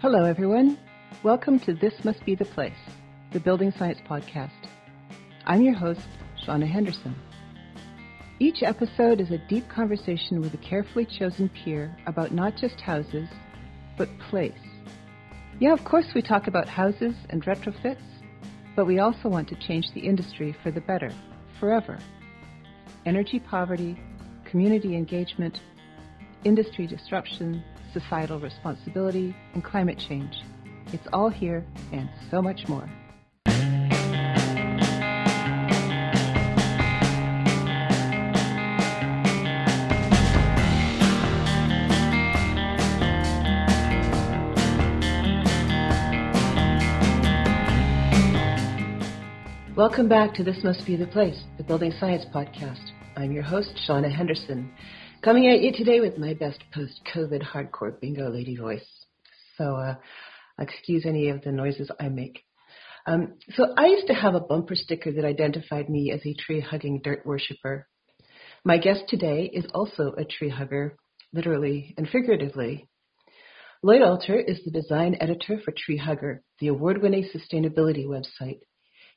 Hello, everyone. Welcome to This Must Be the Place, the Building Science Podcast. I'm your host, Shawna Henderson. Each episode is a deep conversation with a carefully chosen peer about not just houses, but place. Yeah, of course, we talk about houses and retrofits, but we also want to change the industry for the better, forever. Energy poverty, community engagement, industry disruption, societal responsibility, and climate change. It's all here and so much more. Welcome back to This Must Be the Place, the Building Science Podcast. I'm your host, Shawna Henderson, coming at you today with my best post COVID hardcore bingo lady voice. So, uh, excuse any of the noises I make. Um, so, I used to have a bumper sticker that identified me as a tree hugging dirt worshiper. My guest today is also a tree hugger, literally and figuratively. Lloyd Alter is the design editor for Tree Hugger, the award winning sustainability website.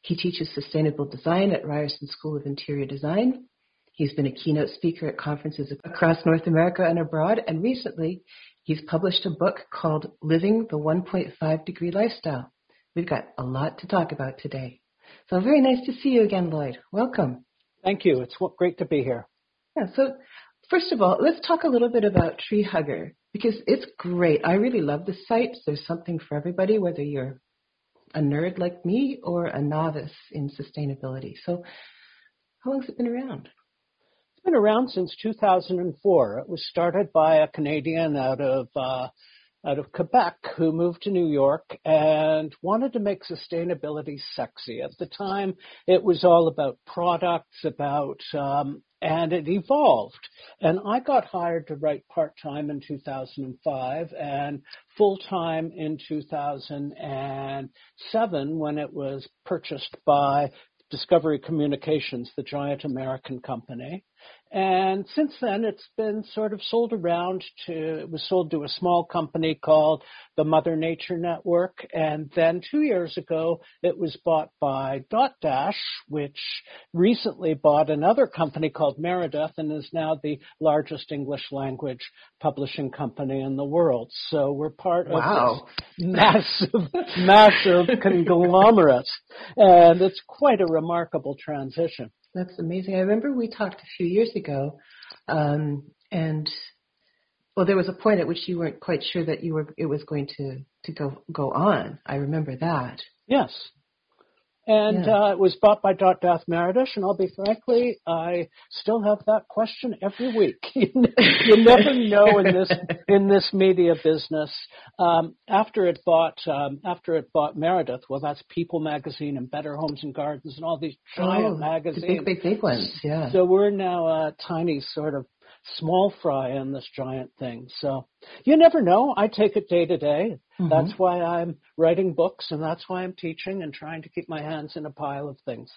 He teaches sustainable design at Ryerson School of Interior Design. He's been a keynote speaker at conferences across North America and abroad, and recently he's published a book called Living the 1.5 Degree Lifestyle. We've got a lot to talk about today. So very nice to see you again, Lloyd. Welcome. Thank you. It's great to be here. Yeah, so first of all, let's talk a little bit about Tree Hugger because it's great. I really love the site. There's something for everybody, whether you're a nerd like me or a novice in sustainability. So, how long has it been around? Been around since 2004. It was started by a Canadian out of uh, out of Quebec who moved to New York and wanted to make sustainability sexy. At the time, it was all about products, about um, and it evolved. And I got hired to write part time in 2005 and full time in 2007 when it was purchased by Discovery Communications, the giant American company. And since then, it's been sort of sold around to, it was sold to a small company called the Mother Nature Network. And then two years ago, it was bought by Dotdash, which recently bought another company called Meredith and is now the largest English language publishing company in the world. So we're part wow. of this massive, massive conglomerate. And it's quite a remarkable transition. That's amazing. I remember we talked a few years ago, um, and well, there was a point at which you weren't quite sure that you were it was going to to go go on. I remember that. Yes, and yeah. uh, it was bought by Dotdash Meredith, and I'll be frankly, I still have that question every week. you never know in this in this media business. Um, after it bought um, after it bought Meredith, well, that's People Magazine and Better Homes and Gardens and all these giant oh, magazines, big, big, big ones. Yeah. So we're now a tiny sort of small fry in this giant thing. So you never know. I take it day to day. Mm-hmm. That's why I'm writing books and that's why I'm teaching and trying to keep my hands in a pile of things.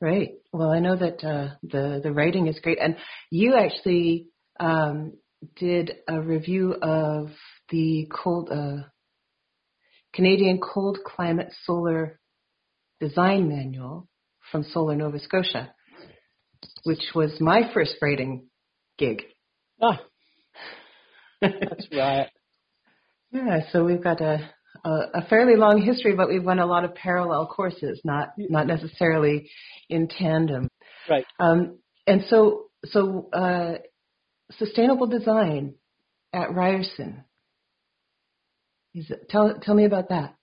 Right. Well, I know that uh, the the writing is great, and you actually um, did a review of the cold uh, Canadian Cold Climate Solar Design Manual from Solar Nova Scotia, which was my first writing gig. Ah, that's right. Yeah, so we've got a, a, a fairly long history, but we've run a lot of parallel courses, not not necessarily in tandem. Right. Um, and so so uh, sustainable design at Ryerson. Is it, tell tell me about that.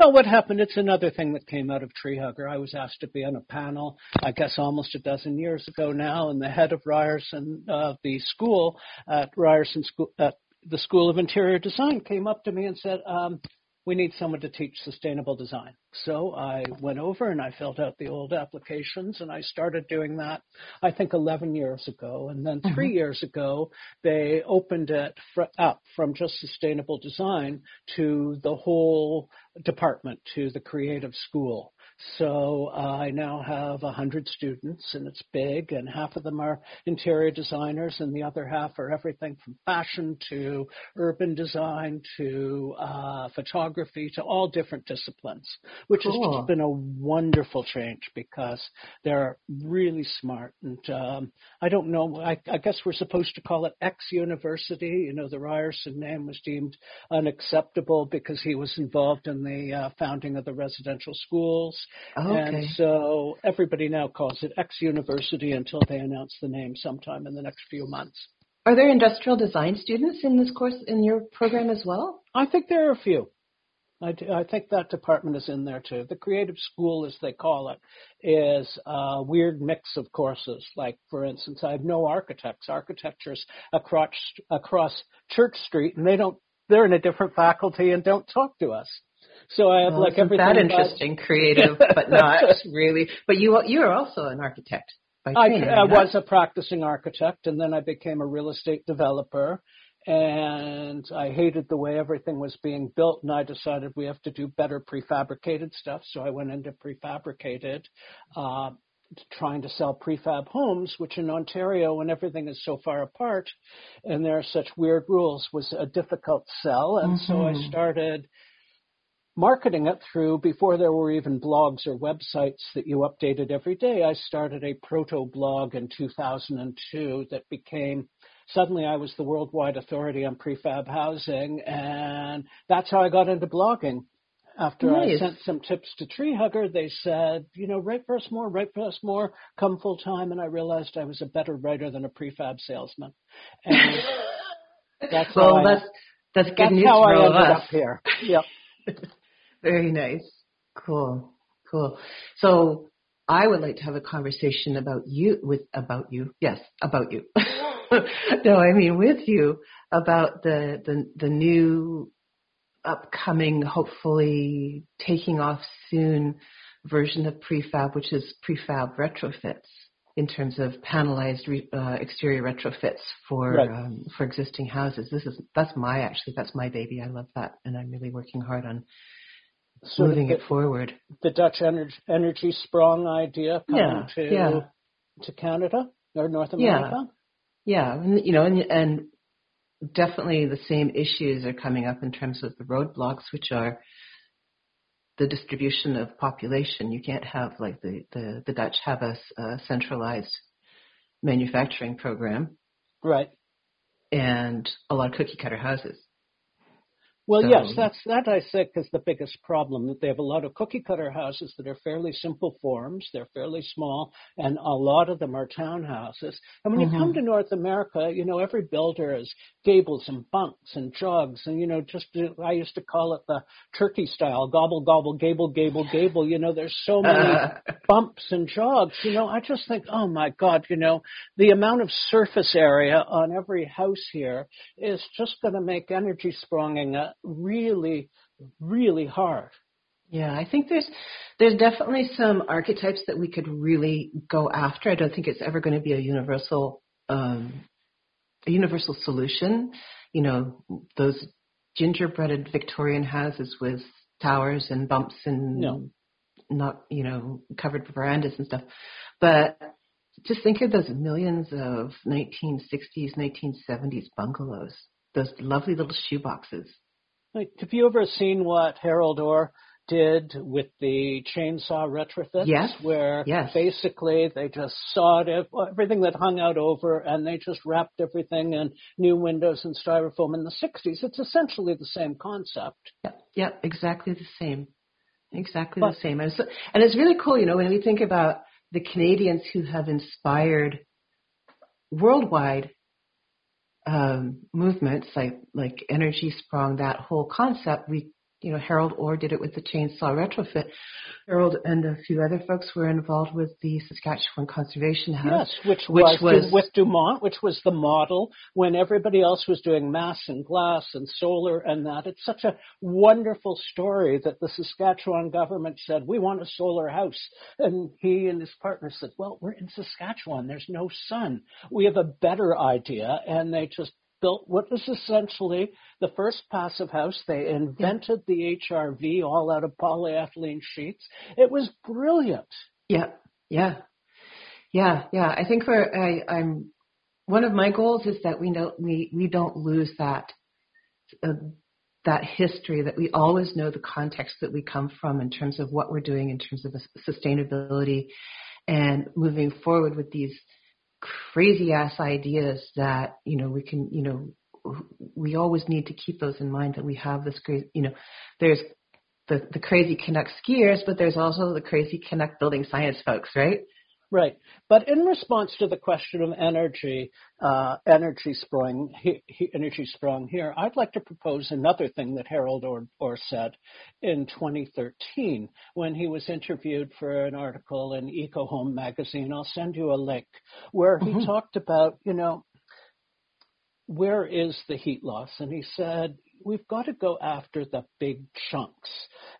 Well, what happened? It's another thing that came out of Tree Hugger. I was asked to be on a panel, I guess almost a dozen years ago now, and the head of Ryerson, uh, the school at Ryerson School, at the School of Interior Design, came up to me and said, um, we need someone to teach sustainable design. So I went over and I filled out the old applications and I started doing that, I think 11 years ago. And then 3 mm-hmm. years ago, they opened it fr- up from just sustainable design to the whole department, to the creative school. So uh, I now have 100 students, and it's big, and half of them are interior designers, and the other half are everything from fashion to urban design to uh, photography to all different disciplines, which cool. has just been a wonderful change because they're really smart. And um, I don't know, I, I guess we're supposed to call it X University. You know, the Ryerson name was deemed unacceptable because he was involved in the uh, founding of the residential schools. Okay. And so everybody now calls it X University until they announce the name sometime in the next few months. Are there industrial design students in this course in your program as well? I think there are a few. I, I think that department is in there too. The creative school, as they call it, is a weird mix of courses. Like, for instance, I have no architects. Architecture's across across Church Street, and they don't. They're in a different faculty and don't talk to us. So I have well, like everything. That interesting, creative, but not really. But you you are also an architect. I, I was a practicing architect, and then I became a real estate developer. And I hated the way everything was being built, and I decided we have to do better prefabricated stuff. So I went into prefabricated, uh, trying to sell prefab homes, which in Ontario, when everything is so far apart and there are such weird rules, was a difficult sell. And mm-hmm. so I mm-hmm. started marketing it through before there were even blogs or websites that you updated every day. I started a proto blog in 2002 that became suddenly I was the worldwide authority on prefab housing, and that's how I got into blogging. After nice. I sent some tips to Tree Hugger, they said, you know, write for us more, write for us more, come full time, and I realized I was a better writer than a prefab salesman. And that's well, that's that's good that's news how for I ended us. up here. Yep. Very nice. Cool. Cool. So I would like to have a conversation about you with about you. Yes, about you. no, I mean with you about the the the new upcoming, hopefully taking off soon version of prefab, which is prefab retrofits in terms of panelized re, uh, exterior retrofits for right. um, for existing houses. This is that's my actually that's my baby. I love that, and I'm really working hard on moving the, it forward. The Dutch energy, Energiesprong idea coming yeah, to yeah. to Canada or North America. Yeah, yeah, and, you know, and, and definitely the same issues are coming up in terms of the roadblocks, which are the distribution of population. You can't have like the the, the Dutch have a, a centralized manufacturing program, right? And a lot of cookie cutter houses. Well, yes, that's that I think is the biggest problem. That they have a lot of cookie cutter houses that are fairly simple forms, they're fairly small, and a lot of them are townhouses. And when mm-hmm. you come mm-hmm. to North America, you know every builder has gables and bunks and jogs, and you know just I used to call it the turkey style, gobble gobble, gable gable gable. You know, there's so many bumps and jogs. You know, I just think, oh my God, you know, the amount of surface area on every house here is just going to make energy spronging a really, really hard. Yeah, I think there's there's definitely some archetypes that we could really go after. I don't think it's ever going to be a universal um, a universal solution. You know, those gingerbreaded Victorian houses with towers and bumps and no. not you know covered verandas and stuff. But just think of those millions of 1960s, 1970s bungalows, those lovely little shoe boxes like, have you ever seen what Harold Orr did with the chainsaw retrofits? Yes. Where yes. basically they just sawed it, everything that hung out over and they just wrapped everything in new windows and styrofoam in the 60s. It's essentially the same concept. Yep, yep exactly the same. Exactly but, the same. And, so, and it's really cool, you know, when we think about the Canadians who have inspired worldwide um, movements like like Energiesprong, that whole concept, we you know, Harold Orr did it with the chainsaw retrofit. Harold and a few other folks were involved with the Saskatchewan Conservation House. Yes, which, which was, was with Dumont, which was the model when everybody else was doing mass and glass and solar and that. It's such a wonderful story that the Saskatchewan government said, we want a solar house. And he and his partner said, well, we're in Saskatchewan. There's no sun. We have a better idea. And they just built what is essentially the first passive house. They invented yeah. the HRV all out of polyethylene sheets. It was brilliant. Yeah, yeah, yeah, yeah. I think for I, I'm one of my goals is that we don't we we don't lose that uh, that history that we always know the context that we come from in terms of what we're doing in terms of sustainability and moving forward with these crazy ass ideas that you know we can you know we always need to keep those in mind that we have this great you know there's the the crazy Canuck skiers but there's also the crazy Canuck building science folks right Right. But in response to the question of energy, uh, Energiesprong, he, he, Energiesprong here, I'd like to propose another thing that Harold Orr, Orr said in 2013 when he was interviewed for an article in Eco Home magazine. I'll send you a link where he mm-hmm. talked about, you know, where is the heat loss? And he said, we've got to go after the big chunks.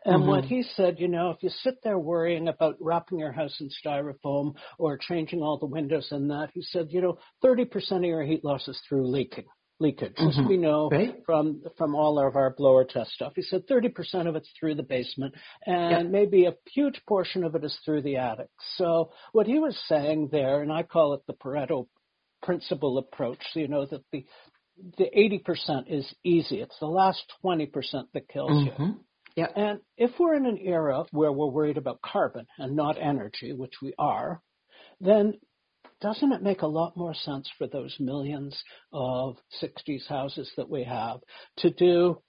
And mm-hmm. what he said, you know, if you sit there worrying about wrapping your house in styrofoam or changing all the windows and that, he said, you know, 30% of your heat loss is through leaking. Leakage, mm-hmm. as we know right. from from all of our blower test stuff. He said 30% of it's through the basement, and maybe a huge portion of it is through the attic. So what he was saying there, and I call it the Pareto principle approach. You know that the the 80% is easy. It's the last 20% that kills mm-hmm. you. Yeah. And if we're in an era where we're worried about carbon and not energy, which we are, then doesn't it make a lot more sense for those millions of 60s houses that we have to do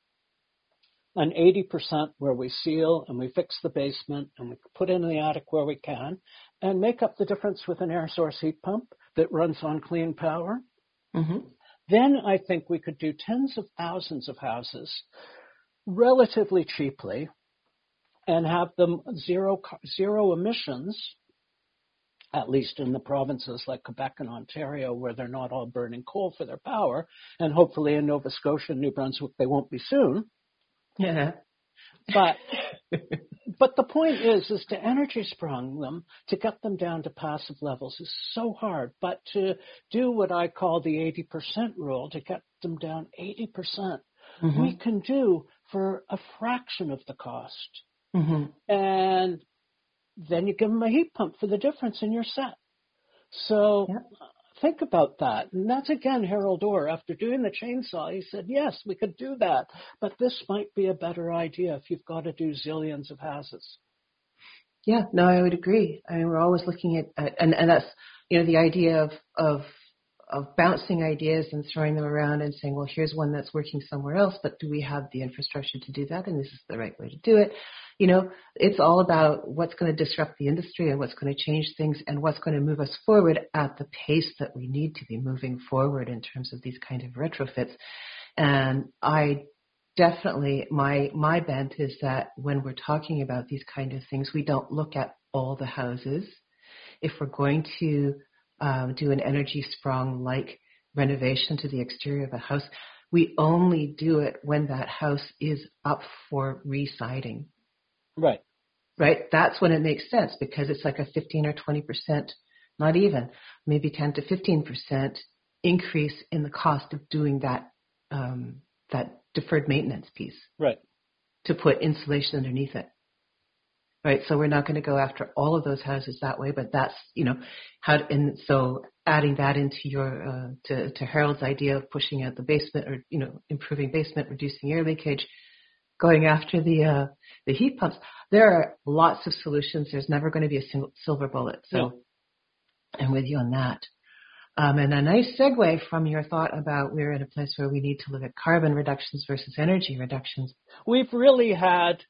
an 80% where we seal and we fix the basement and we put in the attic where we can and make up the difference with an air source heat pump that runs on clean power? Mm-hmm. Then I think we could do tens of thousands of houses relatively cheaply and have them zero zero emissions at least in the provinces like Quebec and Ontario, where they're not all burning coal for their power, and hopefully in Nova Scotia and New Brunswick they won't be soon. Yeah. But but the point is, is to energy sprung them to get them down to passive levels is so hard. But to do what I call the 80% rule, to get them down 80%, mm-hmm. we can do for a fraction of the cost. Mm-hmm. And then you give them a heat pump for the difference and you're set. So think about that. And that's again Harold Orr. After doing the chainsaw, he said, yes, we could do that. But this might be a better idea if you've got to do zillions of houses. Yeah, no, I would agree. I mean, we're always looking at, at and, and that's, you know, the idea of, of of bouncing ideas and throwing them around and saying, well, here's one that's working somewhere else, but do we have the infrastructure to do that? And this is the right way to do it. You know, it's all about what's going to disrupt the industry and what's going to change things and what's going to move us forward at the pace that we need to be moving forward in terms of these kind of retrofits. And I definitely, my, my bent is that when we're talking about these kind of things, we don't look at all the houses. If we're going to um, do an energy sprung like renovation to the exterior of a house, we only do it when that house is up for residing. Right. Right. That's when it makes sense because it's like a 15 or 20 percent, not even, maybe 10 to 15 percent increase in the cost of doing that um, that deferred maintenance piece. Right. To put insulation underneath it right? So we're not going to go after all of those houses that way, but that's you know how and so adding that into your uh, to to Harold's idea of pushing out the basement or you know improving basement, reducing air leakage, going after the uh, the heat pumps. There are lots of solutions. There's never going to be a single silver bullet. So no. I'm with you on that. Um, and a nice segue from your thought about we're in a place where we need to look at carbon reductions versus energy reductions. We've really had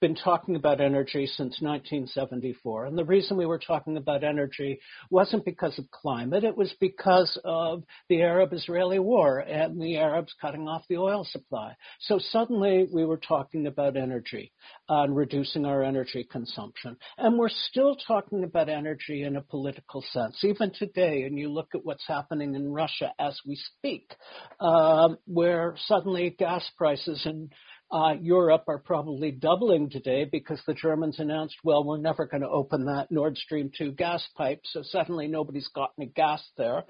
been talking about energy since 1974. And the reason we were talking about energy wasn't because of climate, it was because of the Arab Israeli war and the Arabs cutting off the oil supply. So suddenly we were talking about energy and reducing our energy consumption. And we're still talking about energy in a political sense, even today. And you look at what's happening in Russia as we speak, uh, where suddenly gas prices and uh, Europe are probably doubling today because the Germans announced, well, we're never going to open that Nord Stream 2 gas pipe, so suddenly nobody's got any gas there.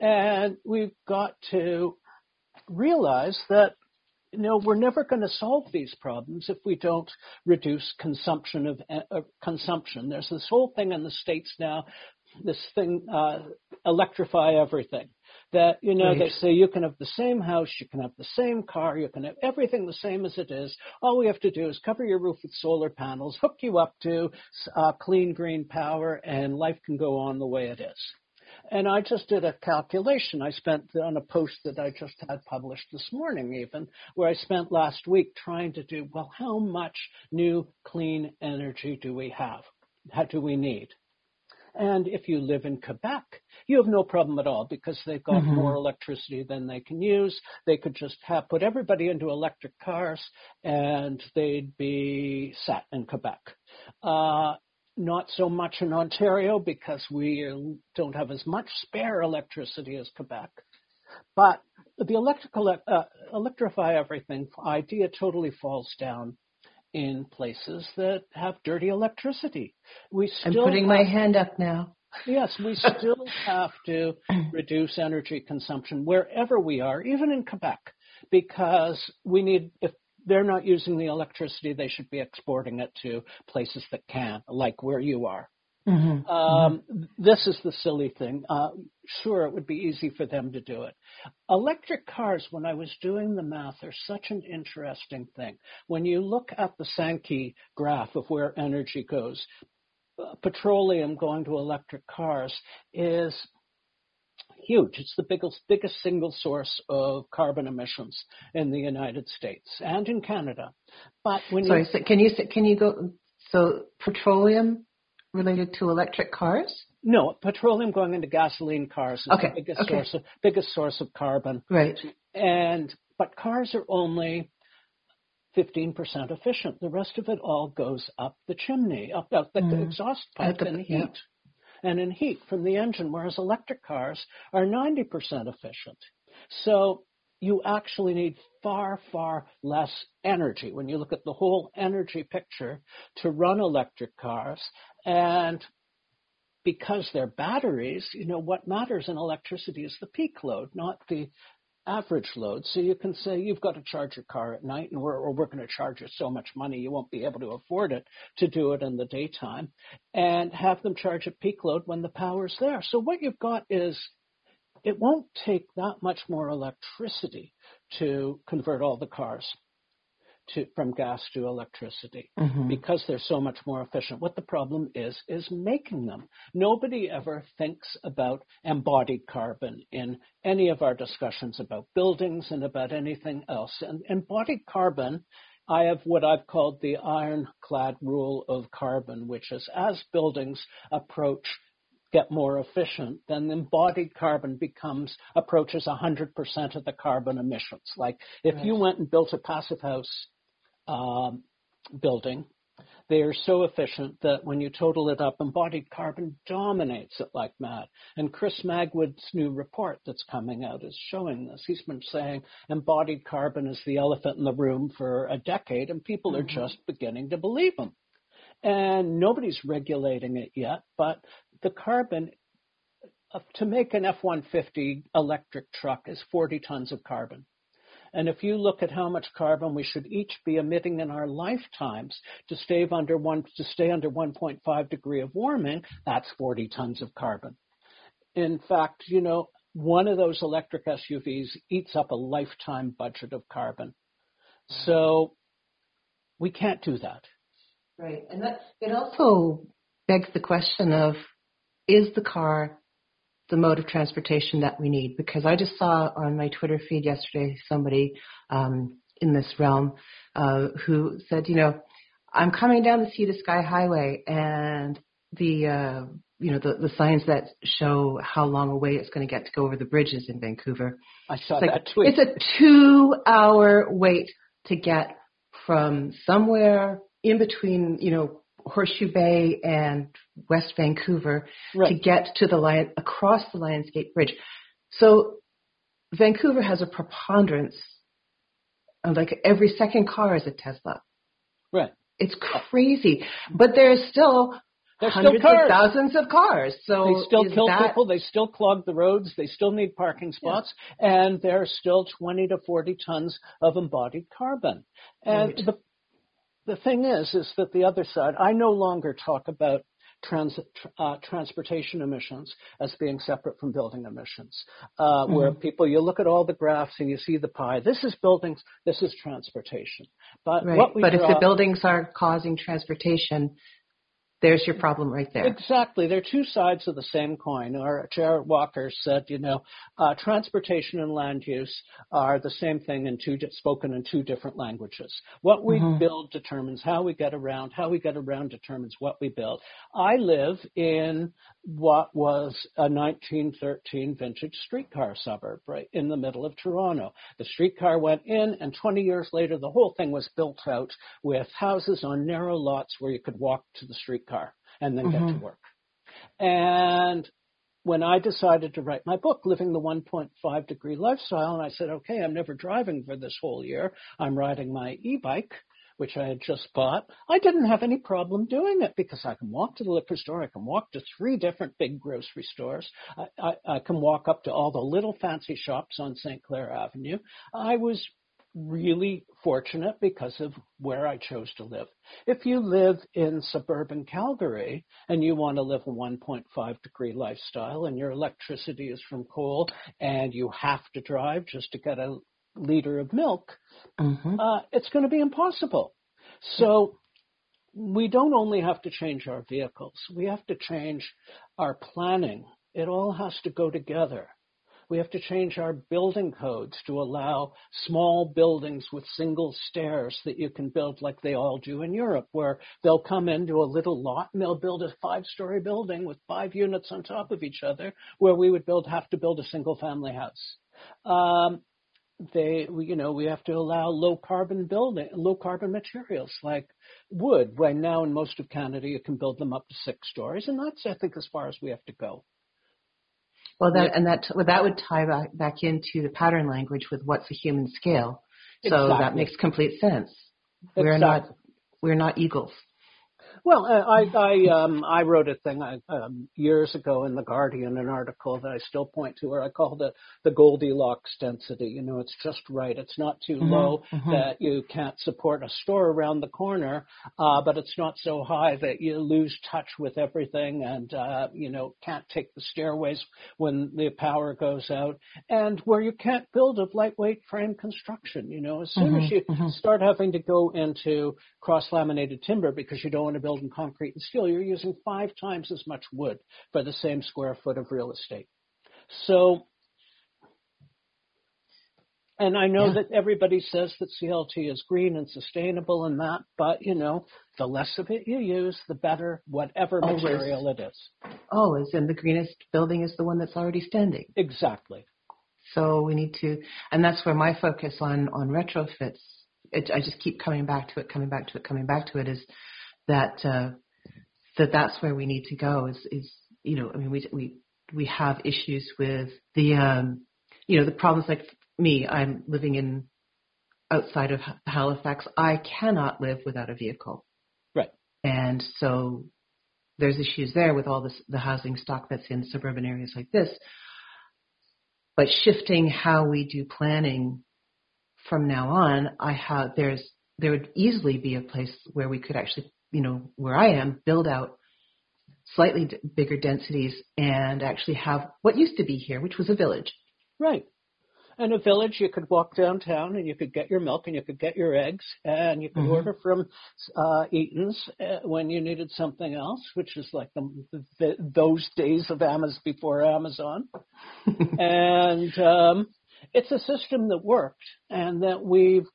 And we've got to realize that you know, we're never going to solve these problems if we don't reduce consumption of uh, consumption. There's this whole thing in the states now, this thing, uh, electrify everything. That you know, right. they say you can have the same house, you can have the same car, you can have everything the same as it is. All we have to do is cover your roof with solar panels, hook you up to uh, clean green power, and life can go on the way it is. And I just did a calculation. I spent on a post that I just had published this morning, even, where I spent last week trying to do, well, how much new clean energy do we have? How do we need? And if you live in Quebec, you have no problem at all because they've got mm-hmm. more electricity than they can use. They could just have put everybody into electric cars and they'd be set in Quebec. Uh, not so much in Ontario because we don't have as much spare electricity as Quebec. But the electrical, uh, electrify everything idea totally falls down in places that have dirty electricity. We still I'm putting have, my hand up now. yes, we still have to reduce energy consumption wherever we are, even in Quebec, because we need, if they're not using the electricity, they should be exporting it to places that can, like where you are. Mm-hmm. Um, mm-hmm. This is the silly thing. Uh, sure, it would be easy for them to do it. Electric cars, when I was doing the math, are such an interesting thing. When you look at the Sankey graph of where energy goes, uh, petroleum going to electric cars is huge. It's the biggest, biggest single source of carbon emissions in the United States and in Canada. But when Sorry, you, so can you can you go? So petroleum related to electric cars? No, petroleum going into gasoline cars is okay. the biggest okay. source of biggest source of carbon. Right. And but cars are only 15% efficient. The rest of it all goes up the chimney, up, up the mm. exhaust pipe the, in heat. Yeah. And in heat from the engine, whereas electric cars are 90% efficient. So you actually need far, far less energy when you look at the whole energy picture to run electric cars. And because they're batteries, you know, what matters in electricity is the peak load, not the average load. So you can say you've got to charge your car at night and we're, or we're going to charge you so much money you won't be able to afford it to do it in the daytime and have them charge at peak load when the power's there. So what you've got is it won't take that much more electricity to convert all the cars to, from gas to electricity mm-hmm. because they're so much more efficient. What the problem is, is making them. Nobody ever thinks about embodied carbon in any of our discussions about buildings and about anything else. And embodied carbon, I have what I've called the ironclad rule of carbon, which is as buildings approach get more efficient, then embodied carbon becomes approaches 100% of the carbon emissions. Like if right. you went and built a passive house um, building, they are so efficient that when you total it up, embodied carbon dominates it like mad. And Chris Magwood's new report that's coming out is showing this. He's been saying embodied carbon is the elephant in the room for a decade, and people mm-hmm. are just beginning to believe him. And nobody's regulating it yet, but the carbon uh, to make an F-150 electric truck is 40 tons of carbon. And if you look at how much carbon we should each be emitting in our lifetimes to stay under one to stay under 1.5 degree of warming, that's 40 tons of carbon. In fact, you know, one of those electric SUVs eats up a lifetime budget of carbon. So we can't do that. Right. And that it also begs the question of is the car the mode of transportation that we need? Because I just saw on my Twitter feed yesterday somebody um, in this realm uh, who said, you know, I'm coming down the Sea to Sky Highway and the uh, you know the, the signs that show how long away it's going to get to go over the bridges in Vancouver. I saw it's that like, tweet. It's a two-hour wait to get from somewhere in between, you know, Horseshoe Bay and West Vancouver right. to get to the Lion across the Lionsgate Bridge. So Vancouver has a preponderance of like every second car is a Tesla. Right. It's crazy. But there's still They're hundreds still of thousands of cars. So they still kill that, people. They still clog the roads. They still need parking spots, yeah. and are still 20 to 40 tons of embodied carbon. And right. the the thing is, is that the other side. I no longer talk about trans, uh, transportation emissions as being separate from building emissions. Uh, mm-hmm. Where people, you look at all the graphs and you see the pie. This is buildings. This is transportation. But right. what we but draw, if the buildings are causing transportation, there's your problem right there. Exactly. They're two sides of the same coin. Or Jarrett Walker said, you know, uh, transportation and land use are the same thing in two spoken in two different languages. What we mm-hmm. build determines how we get around. How we get around determines what we build. I live in what was a 1913 vintage streetcar suburb, right in the middle of Toronto. The streetcar went in, and 20 years later, the whole thing was built out with houses on narrow lots where you could walk to the streetcar and then mm-hmm. get to mm-hmm. work. And when I decided to write my book, Living the 1.5 Degree Lifestyle, and I said, okay, I'm never driving for this whole year. I'm riding my e-bike, which I had just bought. I didn't have any problem doing it because I can walk to the liquor store. I can walk to three different big grocery stores. I, I, I can walk up to all the little fancy shops on St. Clair Avenue. I was really fortunate because of where I chose to live. If you live in suburban Calgary and you want to live a 1.5 degree lifestyle and your electricity is from coal and you have to drive just to get a liter of milk, mm-hmm. uh, it's going to be impossible. So we don't only have to change our vehicles, we have to change our planning. It all has to go together. We have to change our building codes to allow small buildings with single stairs that you can build like they all do in Europe, where they'll come into a little lot and they'll build a five story building with five units on top of each other, where we would build have to build a single family house. Um, they, you know, we have to allow low carbon building, low carbon materials like wood. Right now, in most of Canada, you can build them up to six stories, and that's, I think, as far as we have to go. Well, that and that well, that would tie back, back into the pattern language with what's a human scale. So exactly. that makes complete sense. We're not we're not eagles. Well, I I um, I wrote a thing um, years ago in the Guardian, an article that I still point to, where I called it the Goldilocks density. You know, it's just right. It's not too mm-hmm, low mm-hmm. that you can't support a store around the corner, uh, but it's not so high that you lose touch with everything and uh, you know can't take the stairways when the power goes out, and where you can't build a lightweight frame construction. You know, as soon mm-hmm, as you mm-hmm. start having to go into cross laminated timber because you don't want to build in concrete and steel, you're using five times as much wood for the same square foot of real estate. So, and I know yeah. that everybody says that CLT is green and sustainable and that, but you know, the less of it you use, the better, whatever Always. material it is. Always, and the greenest building is the one that's already standing. Exactly. So we need to, and that's where my focus on on retrofits. It, I just keep coming back to it, coming back to it, coming back to it. Is that uh, that that's where we need to go. Is is you know I mean we we we have issues with the um, you know the problems like me. I'm living in outside of Halifax. I cannot live without a vehicle. Right. And so there's issues there with all this the housing stock that's in suburban areas like this. But shifting how we do planning from now on, I have there's there would easily be a place where we could actually you know, where I am, build out slightly d- bigger densities and actually have what used to be here, which was a village. Right. And a village, you could walk downtown and you could get your milk and you could get your eggs and you could mm-hmm. order from uh, Eaton's uh, when you needed something else, which is like the, the, those days of Amazon before Amazon. and um, it's a system that worked and that we've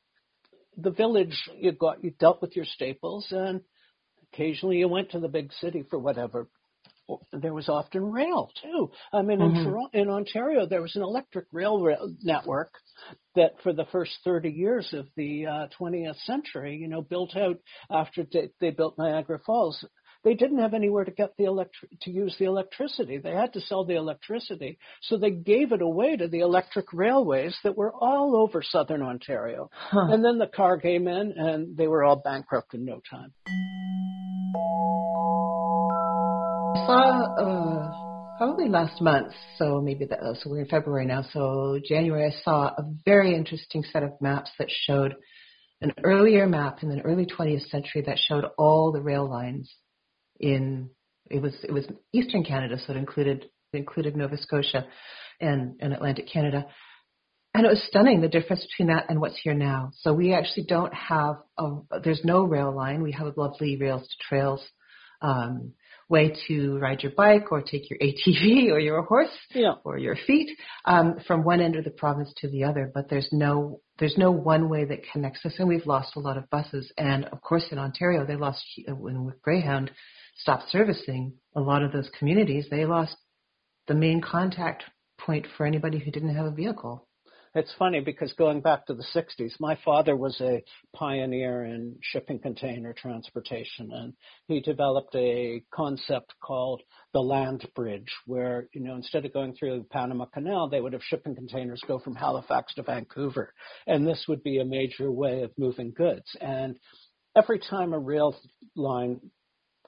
the village you got you dealt with your staples and Occasionally you went to the big city for whatever. There was often rail too. I mean, mm-hmm. in, Toronto, in Ontario, there was an electric rail network that for the first 30 years of the uh, 20th century, you know, built out after they, they built Niagara Falls they didn't have anywhere to get the electric to use the electricity. They had to sell the electricity, so they gave it away to the electric railways that were all over southern Ontario. Huh. And then the car came in, and they were all bankrupt in no time. Saw uh, probably last month, so maybe that, so we're in February now. So January, I saw a very interesting set of maps that showed an earlier map in the early 20th century that showed all the rail lines in it was it was eastern Canada, so it included it included Nova Scotia and, and Atlantic Canada. And it was stunning the difference between that and what's here now. So we actually don't have a, there's no rail line. We have a lovely rails to trails um, way to ride your bike or take your ATV or your horse yeah. or your feet um, from one end of the province to the other. But there's no there's no one way that connects us, and we've lost a lot of buses. And of course, in Ontario, they lost when with Greyhound stopped servicing a lot of those communities. They lost the main contact point for anybody who didn't have a vehicle. It's funny because going back to the 60s, my father was a pioneer in shipping container transportation and he developed a concept called the land bridge where, you know, instead of going through the Panama Canal, they would have shipping containers go from Halifax to Vancouver. And this would be a major way of moving goods. And every time a rail line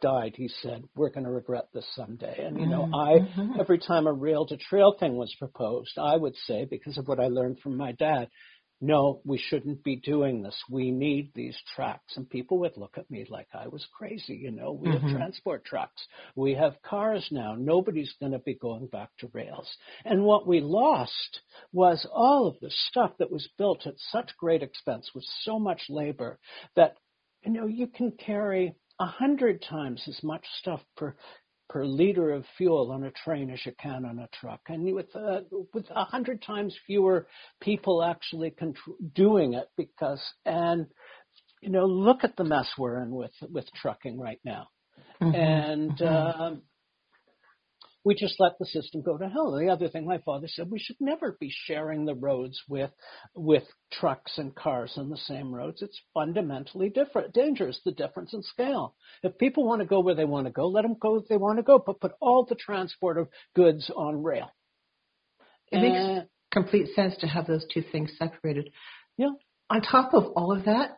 died, he said, we're going to regret this someday. And, you know, mm-hmm. I, mm-hmm. every time a rail to trail thing was proposed, I would say, because of what I learned from my dad, no, we shouldn't be doing this. We need these tracks. And people would look at me like I was crazy. You know, we mm-hmm. have transport trucks. We have cars now. Nobody's going to be going back to rails. And what we lost was all of the stuff that was built at such great expense with so much labor that, you know, you can carry a hundred times as much stuff per per liter of fuel on a train as you can on a truck, and with uh, with a hundred times fewer people actually contr- doing it because and you know look at the mess we're in with with trucking right now, mm-hmm. and mm-hmm. Uh, we just let the system go to hell. The other thing my father said, we should never be sharing the roads with with trucks and cars on the same roads. It's fundamentally different, dangerous, the difference in scale. If people want to go where they want to go, let them go if they want to go, but put all the transport of goods on rail. It and, makes complete sense to have those two things separated. Yeah. On top of all of that,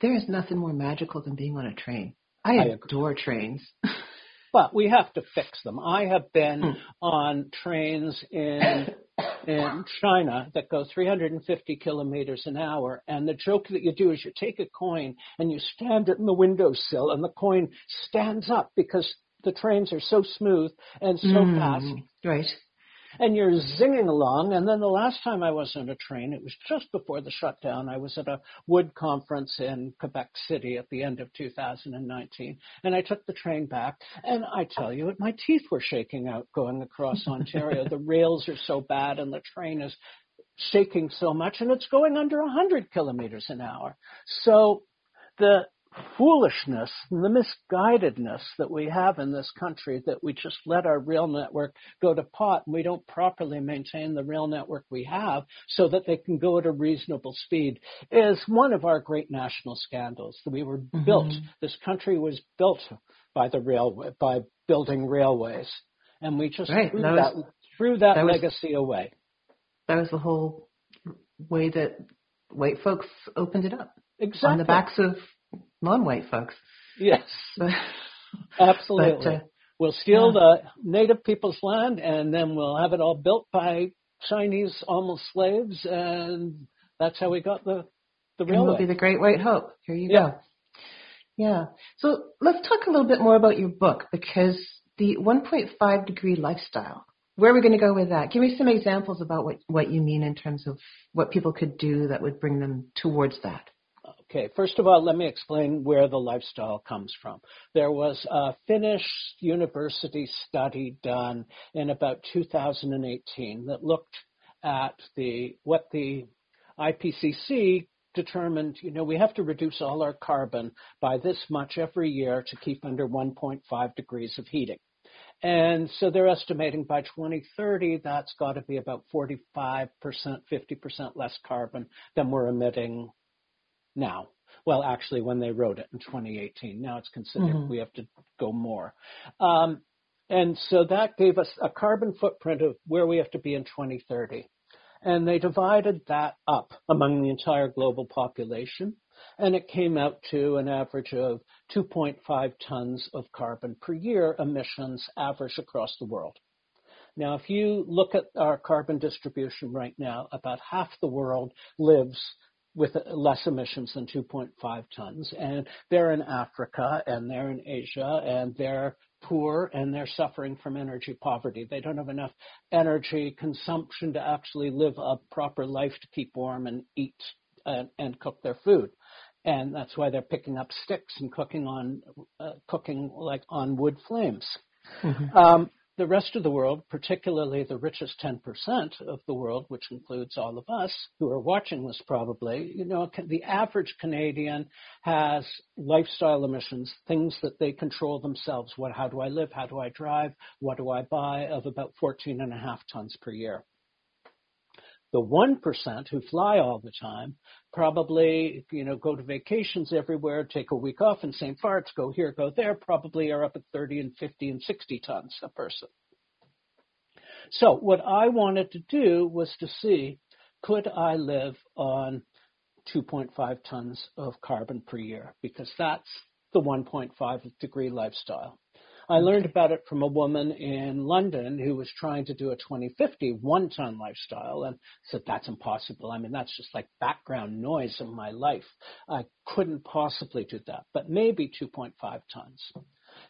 there is nothing more magical than being on a train. I, I adore trains. but we have to fix them. I have been mm. on trains in in China that go 350 kilometers an hour, and the joke that you do is you take a coin and you stand it in the windowsill, and the coin stands up because the trains are so smooth and so mm, fast. Right and you're zinging along. And then the last time I was on a train, it was just before the shutdown. I was at a wood conference in Quebec City at the end of 2019, and I took the train back. And I tell you, my teeth were shaking out going across Ontario. the rails are so bad, and the train is shaking so much, and it's going under 100 kilometers an hour. So the foolishness and the misguidedness that we have in this country that we just let our rail network go to pot and we don't properly maintain the rail network we have so that they can go at a reasonable speed is one of our great national scandals. that We were mm-hmm. built, this country was built by the railway, by building railways. And we just right. threw, that, was, that, threw that, that legacy was, away. That was the whole way that white folks opened it up. Exactly. On the backs of non-white folks. Yes, absolutely. But, uh, we'll steal yeah. the native people's land, and then we'll have it all built by Chinese almost slaves, and that's how we got the the railway. will be the Great White Hope. Here you yeah. go. Yeah. So let's talk a little bit more about your book because the 1.5 degree lifestyle. Where are we going to go with that? Give me some examples about what, what you mean in terms of what people could do that would bring them towards that. Okay, first of all, let me explain where the lifestyle comes from. There was a Finnish university study done in about 2018 that looked at the what the IPCC determined, you know, we have to reduce all our carbon by this much every year to keep under 1.5 degrees of heating. And so they're estimating by 2030 that's got to be about 45%, 50% less carbon than we're emitting now. Well, actually, when they wrote it in 2018, now it's considered mm-hmm. we have to go more. Um, and so that gave us a carbon footprint of where we have to be in 2030. And they divided that up among the entire global population. and it came out to an average of 2.5 tons of carbon per year emissions average across the world. Now, if you look at our carbon distribution right now, about half the world lives with less emissions than 2.5 tons, and they're in Africa and they're in Asia and they're poor and they're suffering from energy poverty. They don't have enough energy consumption to actually live a proper life to keep warm and eat and, and cook their food. And that's why they're picking up sticks and cooking on uh, cooking like on wood flames. Mm-hmm. Um, the rest of the world, particularly the richest 10% of the world, which includes all of us who are watching this probably, you know, the average Canadian has lifestyle emissions, things that they control themselves. What, how do I live? How do I drive? What do I buy? Of about 14 and a half tons per year. The 1% who fly all the time probably, you know, go to vacations everywhere, take a week off in St. Barts, go here, go there, probably are up at 30 and 50 and 60 tons a person. So what I wanted to do was to see, could I live on 2.5 tons of carbon per year? Because that's the 1.5 degree lifestyle. I learned about it from a woman in London who was trying to do a 2050 one ton lifestyle and said, that's impossible. I mean, that's just like background noise in my life. I couldn't possibly do that, but maybe 2.5 tons.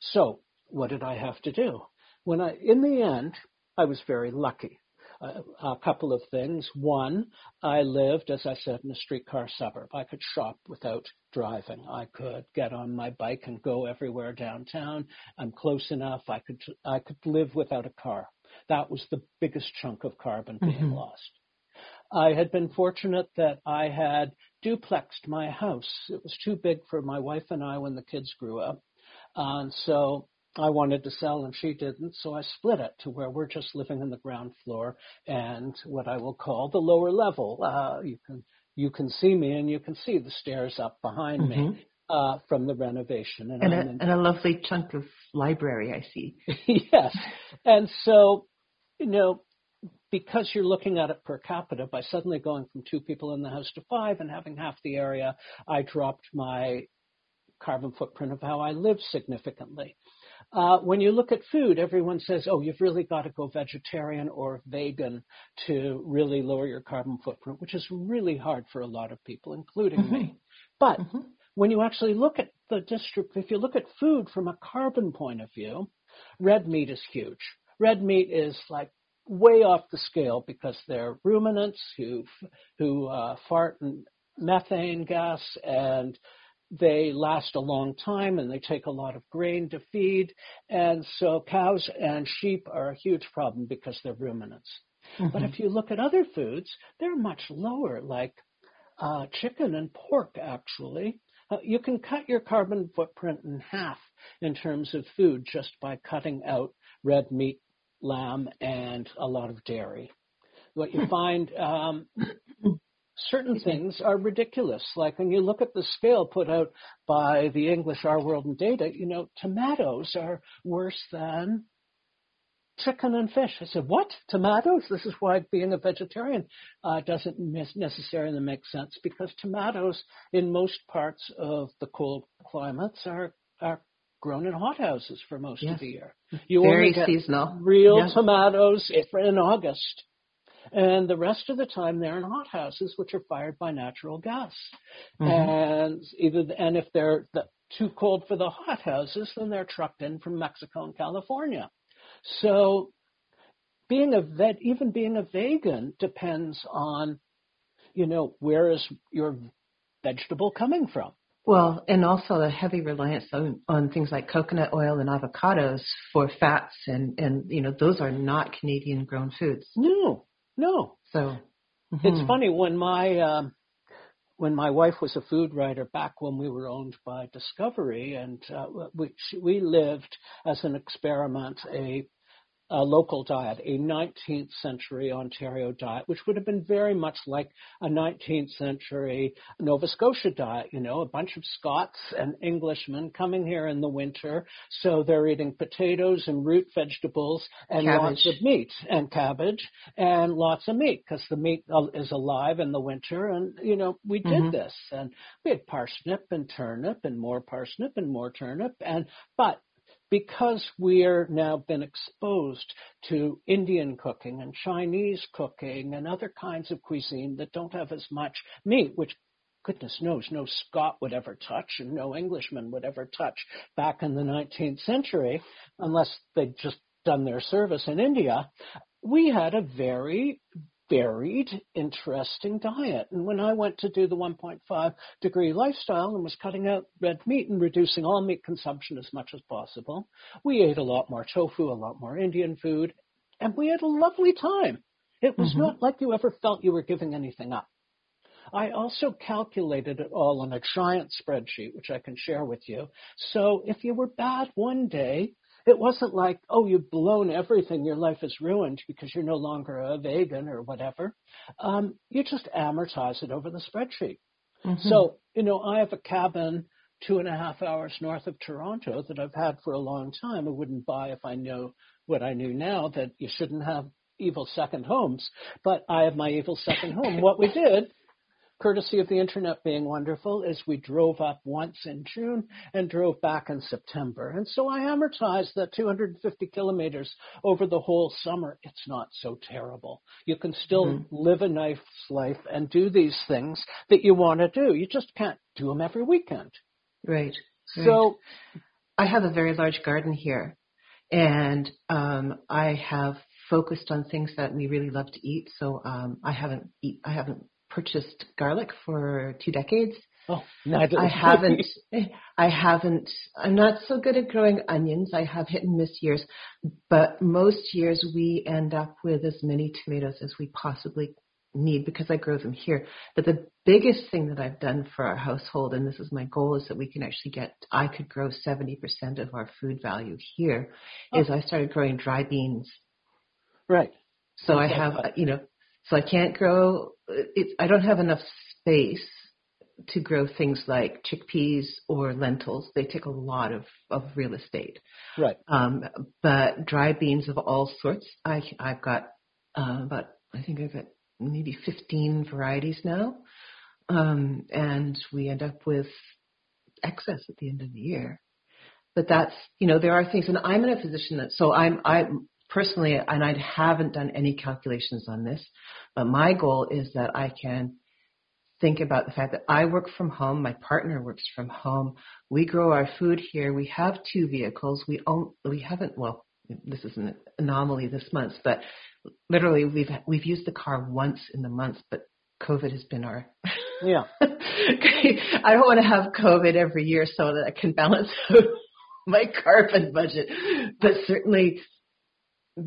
So what did I have to do? When I, in the end, I was very lucky a couple of things. One, I lived, as I said, in a streetcar suburb. I could shop without driving. I could get on my bike and go everywhere downtown. I'm close enough. I could I could live without a car. That was the biggest chunk of carbon being mm-hmm. lost. I had been fortunate that I had duplexed my house. It was too big for my wife and I when the kids grew up. And so I wanted to sell and she didn't, so I split it to where we're just living in the ground floor and what I will call the lower level. Uh, you can you can see me and you can see the stairs up behind mm-hmm. me uh, from the renovation. And, and, a, in, and a lovely chunk of library, I see. yes, and so you know because you're looking at it per capita, by suddenly going from two people in the house to five and having half the area, I dropped my carbon footprint of how I live significantly. Uh, when you look at food, everyone says, oh, you've really got to go vegetarian or vegan to really lower your carbon footprint, which is really hard for a lot of people, including mm-hmm. me. But mm-hmm. when you actually look at the district, if you look at food from a carbon point of view, red meat is huge. Red meat is like way off the scale because they're ruminants who who uh, fart and methane gas and they last a long time and they take a lot of grain to feed. And so cows and sheep are a huge problem because they're ruminants. Mm-hmm. But if you look at other foods, they're much lower, like uh, chicken and pork, actually. Uh, you can cut your carbon footprint in half in terms of food just by cutting out red meat, lamb, and a lot of dairy. What you find um, certain things are ridiculous. Like when you look at the scale put out by the English Our World in Data, you know, tomatoes are worse than chicken and fish. I said, what? Tomatoes? This is why being a vegetarian uh, doesn't necessarily make sense because tomatoes in most parts of the cold climates are, are grown in hothouses for most yes. of the year. You Very only get seasonal. real yeah. tomatoes in August and the rest of the time they're in hothouses, which are fired by natural gas. Mm-hmm. And either and if they're the, too cold for the hothouses, then they're trucked in from Mexico and California. So being a vet, even being a vegan depends on, you know, where is your vegetable coming from? Well, and also the heavy reliance on, on things like coconut oil and avocados for fats, and and you know those are not Canadian grown foods. No, no. So mm-hmm. it's funny when my um, when my wife was a food writer back when we were owned by Discovery, and uh, we we lived as an experiment a a local diet, a 19th century Ontario diet, which would have been very much like a 19th century Nova Scotia diet, you know, a bunch of Scots and Englishmen coming here in the winter. So they're eating potatoes and root vegetables and cabbage. lots of meat and cabbage and lots of meat because the meat uh, is alive in the winter. And, you know, we did Mhm. this and we had parsnip and turnip and more parsnip and more turnip. And, but because we're now been exposed to Indian cooking and Chinese cooking and other kinds of cuisine that don't have as much meat, which goodness knows no Scot would ever touch and no Englishman would ever touch back in the 19th century unless they'd just done their service in India, we had a very varied, interesting diet. And when I went to do the 1.5 degree lifestyle and was cutting out red meat and reducing all meat consumption as much as possible, we ate a lot more tofu, a lot more Indian food, and we had a lovely time. It was Mhm. not like you ever felt you were giving anything up. I also calculated it all on a giant spreadsheet, which I can share with you. So if you were bad one day, it wasn't like, oh, you've blown everything, your life is ruined because you're no longer a vegan or whatever. Um, you just amortize it over the spreadsheet. Mhm. So, you know, I have a cabin two and a half hours north of Toronto that I've had for a long time. I wouldn't buy if I knew what I knew now that you shouldn't have evil second homes, but I have my evil second home. What we did, courtesy of the internet being wonderful, is we drove up once in June and drove back in September. And so I amortized that 250 kilometers over the whole summer. It's not so terrible. You can still Mhm. live a nice life and do these things that you want to do. You just can't do them every weekend. right. Right. So, I have a very large garden here, and um, I have focused on things that we really love to eat. So um, I haven't eat, I haven't purchased garlic for two decades. oh, neither I haven't. I haven't. I'm not so good at growing onions. I have hit and miss years, but most years we end up with as many tomatoes as we possibly need because I grow them here. But the biggest thing that I've done for our household, and this is my goal, is that we can actually get. I could grow 70% of our food value here. Oh. Is I started growing dry beans. Right. So I have, you know, so I can't grow. It, I don't have enough space to grow things like chickpeas or lentils. They take a lot of of real estate. Right. Um, but dry beans of all sorts. I I've got uh, about I think I've got maybe 15 varieties now, um, and we end up with excess at the end of the year. But that's you know there are things, and I'm in a position that so I'm I personally, and I haven't done any calculations on this, but my goal is that I can think about the fact that I work from home, my partner works from home, we grow our food here, we have two vehicles, we own, we haven't, well, this is an anomaly this month, but literally we've we've used the car once in the month, but COVID has been our. Yeah. I don't want to have COVID every year so that I can balance out my carbon budget, but certainly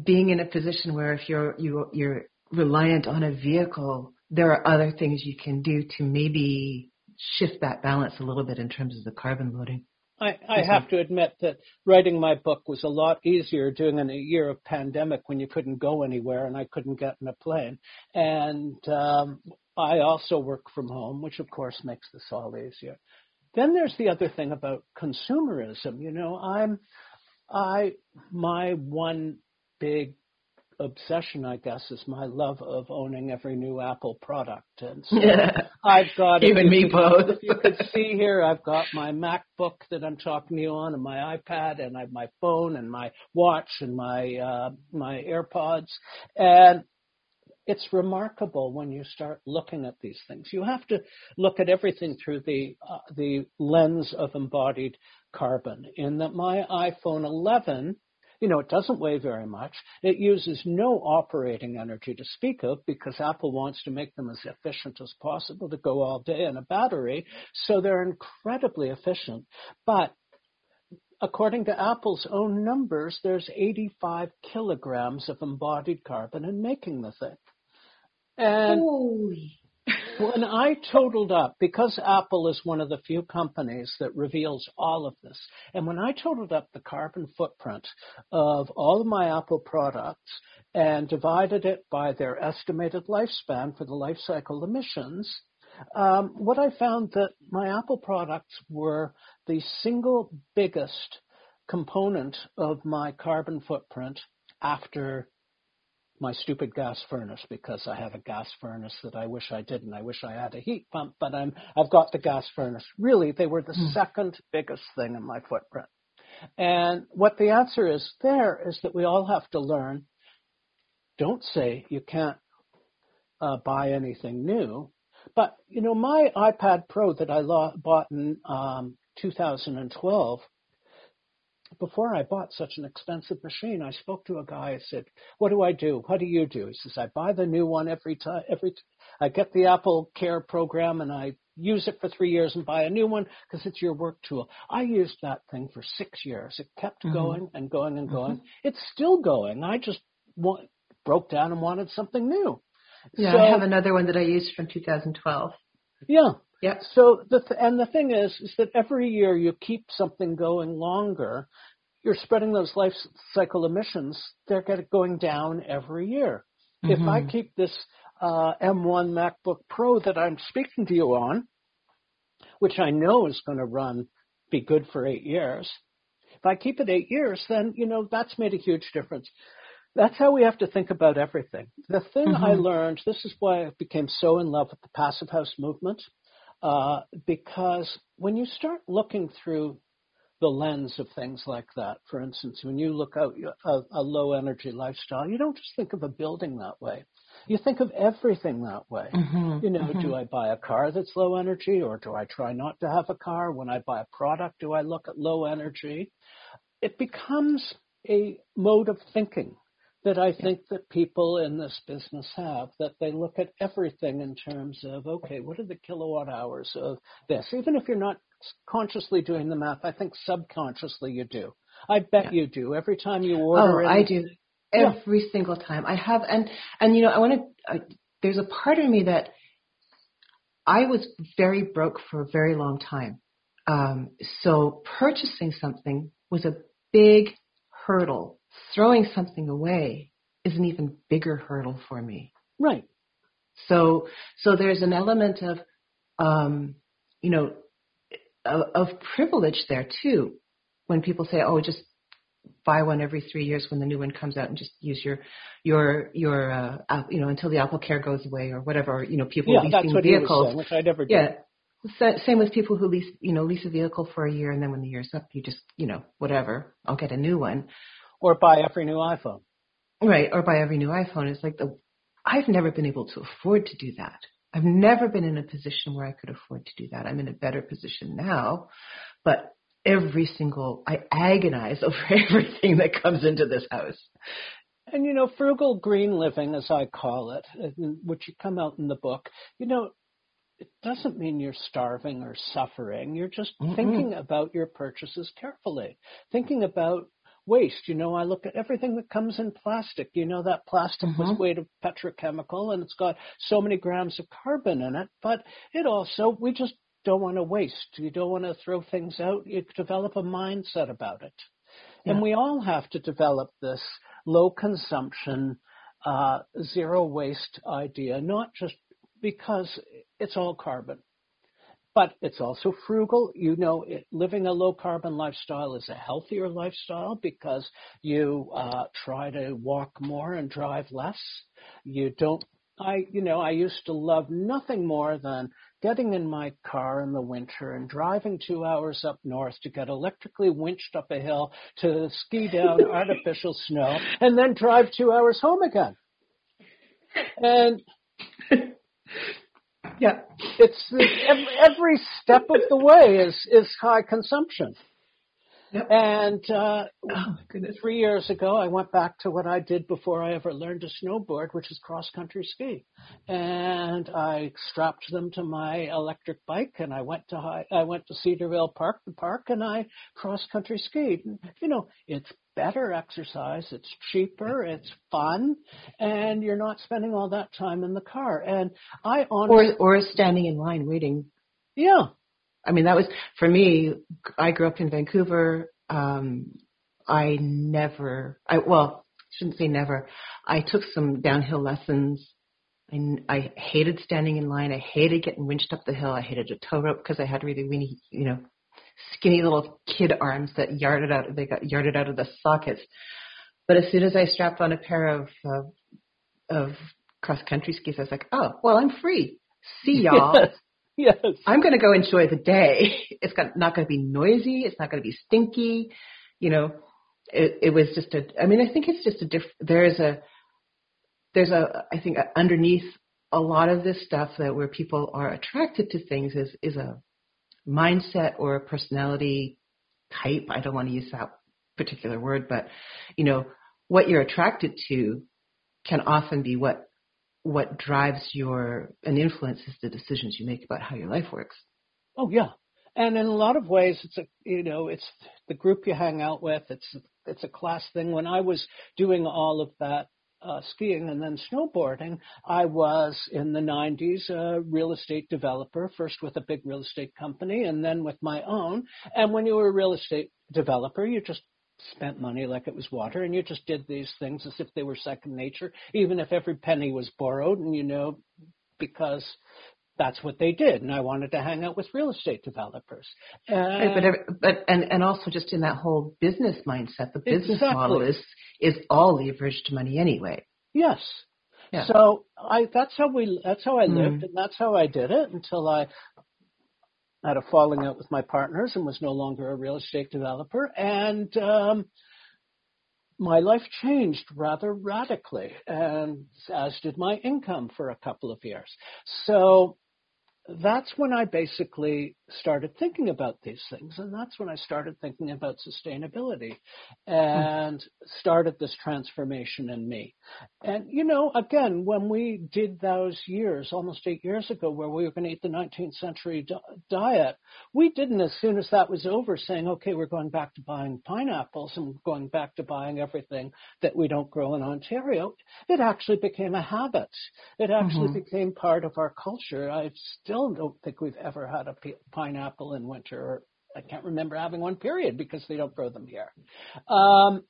being in a position where if you're you you're reliant on a vehicle, there are other things you can do to maybe shift that balance a little bit in terms of the carbon loading. I, I have to admit that writing my book was a lot easier doing in a year of pandemic when you couldn't go anywhere and I couldn't get in a plane. And um, I also work from home, which of course makes this all easier. Then there's the other thing about consumerism. You know, I'm, I, my one big obsession, I guess, is my love of owning every new Apple product. And so I've got even me both. you could see here, I've got my MacBook that I'm talking to you on, and my iPad, and I have my phone, and my watch, and my uh, my AirPods, and it's remarkable when you start looking at these things. You have to look at everything through the uh, the lens of embodied carbon. In that my iPhone 11 you know, it doesn't weigh very much. It uses no operating energy to speak of because Apple wants to make them as efficient as possible to go all day in a battery. So they're incredibly efficient. But according to Apple's own numbers, there's 85 kilograms of embodied carbon in making the thing. And. When I totaled up, because Apple is one of the few companies that reveals all of this, and when I totaled up the carbon footprint of all of my Apple products and divided it by their estimated lifespan for the life cycle emissions, um, what I found that my Apple products were the single biggest component of my carbon footprint after my stupid gas furnace because I have a gas furnace that I wish I didn't. I wish I had a heat pump, but I'm I've got the gas furnace. Really, they were the mm. second biggest thing in my footprint. And what the answer is there is that we all have to learn. Don't say you can't uh, buy anything new, but you know my iPad Pro that I lo- bought in um, 2012 before I bought such an expensive machine, I spoke to a guy. I said, "What do I do? What do you do?" He says, "I buy the new one every time. Every t- I get the Apple Care program and I use it for three years and buy a new one because it's your work tool." I used that thing for six years. It kept mm-hmm. going and going and going. Mm-hmm. It's still going. I just want, broke down and wanted something new. Yeah, so, I have another one that I used from 2012. Yeah. Yeah. So the th- and the thing is, is that every year you keep something going longer, you're spreading those life cycle emissions. They're going down every year. Mm-hmm. If I mm-hmm. keep this uh, M1 MacBook Pro that I'm speaking to you on, which I know is going to run, be good for eight years. If I keep it eight years, then you know that's made a huge difference. That's how we have to think about everything. The thing mm-hmm. I learned, this is why I became so in love with the Passive House movement uh, because when you start looking through the lens of things like that, for instance, when you look out a, a low energy lifestyle, you don't just think of a building that way. You think of everything that way. Mm-hmm, you know, mm-hmm. do I buy a car that's low energy or do I try not to have a car? When I buy a product, do I look at low energy? It becomes a mode of thinking that I think that people in this business have, that they look at everything in terms of, okay, what are the kilowatt hours of this? Even if you're not consciously doing the math, I think subconsciously you do. I bet yeah. you do. Every time you order. Oh, I do. Every yeah. single time. I have, and, and you know, I want to, uh, there's a part of me that I was very broke for a very long time. Um, so purchasing something was a big hurdle throwing something away is an even bigger hurdle for me. Right. So so there's an element of um, you know of, of privilege there too. When people say, "Oh, just buy one every three years when the new one comes out and just use your your your uh, you know until the Apple Care goes away or whatever you know people yeah, leasing that's what vehicles. Saying, which I never did. Yeah. Same with people who lease, you know, lease a vehicle for a year and then when the year's up, you just, you know, whatever, I'll get a new one or buy every new iPhone. Right, or buy every new iPhone. It's like the I've never been able to afford to do that. I've never been in a position where I could afford to do that. I'm in a better position now, but every single I agonize over everything that comes into this house. And you know, frugal green living, as I call it, which you come out in the book, you know, it doesn't mean you're starving or suffering. You're just mm thinking about your purchases carefully, thinking about waste. You know, I look at everything that comes in plastic. You know, that plastic mm-hmm. was made of petrochemical and it's got so many grams of carbon in it, but it also, we just don't want to waste. You don't want to throw things out. You develop a mindset about it. Yeah. And we all have to develop this low consumption, uh, zero waste idea, not just because it's all carbon but it's also frugal. You know, it, living a low carbon lifestyle is a healthier lifestyle because you uh, try to walk more and drive less. You don't. I, you know, I used to love nothing more than getting in my car in the winter and driving two hours up north to get electrically winched up a hill to ski down artificial snow and then drive two hours home again. And yeah, it's every, step of the way is is high consumption. Yep. And uh, oh, three years ago, I went back to what I did before I ever learned to snowboard, which is cross country ski. And I strapped them to my electric bike, and I went to high, I went to Cedarvale Park, the park, and I cross country skied. And, you know, it's better exercise, it's cheaper, it's fun, and you're not spending all that time in the car. And I honestly, or or standing in line waiting. Yeah, I mean, that was for me. I grew up in Vancouver. Um, I never, I well, shouldn't say never. I took some downhill lessons. I, I hated standing in line. I hated getting winched up the hill. I hated a tow rope because I had really weeny, you know, skinny little kid arms that yarded out. They got yarded out of the sockets. But as soon as I strapped on a pair of uh, of cross country skis, I was like, oh, well, I'm free. See y'all. Yes. I'm going to go enjoy the day. It's got, not going to be noisy. It's not going to be stinky. You know, it, it was just a, I mean, I think it's just a diff, there is a, there's a, I think underneath a lot of this stuff that where people are attracted to things is, is a mindset or a personality type. I don't want to use that particular word, but you know, what you're attracted to can often be what what drives your and influences the decisions you make about how your life works. Oh yeah. And in a lot of ways it's a you know, it's the group you hang out with, it's it's a class thing. When I was doing all of that uh, skiing and then snowboarding, I was in the 90s a real estate developer, first with a big real estate company and then with my own. And when you were a real estate developer, you just spent money like it was water and you just did these things as if they were second nature, even if every penny was borrowed and you know, because that's what they did. And I wanted to hang out with real estate developers. right, but, but, and, and also just in that whole business mindset, the business exactly. model is, is all leveraged money anyway. Yes. Yeah. So I, that's how we, that's how I lived Mm. and that's how I did it until I had a falling out with my partners and was no longer a real estate developer. And, um, my life changed rather radically, and as did my income for a couple of years. So that's when I basically started thinking about these things, and that's when I started thinking about sustainability and started this transformation in me. And you know, again, when we did those years, almost eight years ago, where we were going to eat the 19th century di- diet, we didn't as soon as that was over saying, okay, we're going back to buying pineapples and going back to buying everything that we don't grow in Ontario. It actually became a habit. It actually Mhm. became part of our culture. I still don't think we've ever had a pi- pineapple in winter. Or I can't remember having one period because they don't grow them here. Um,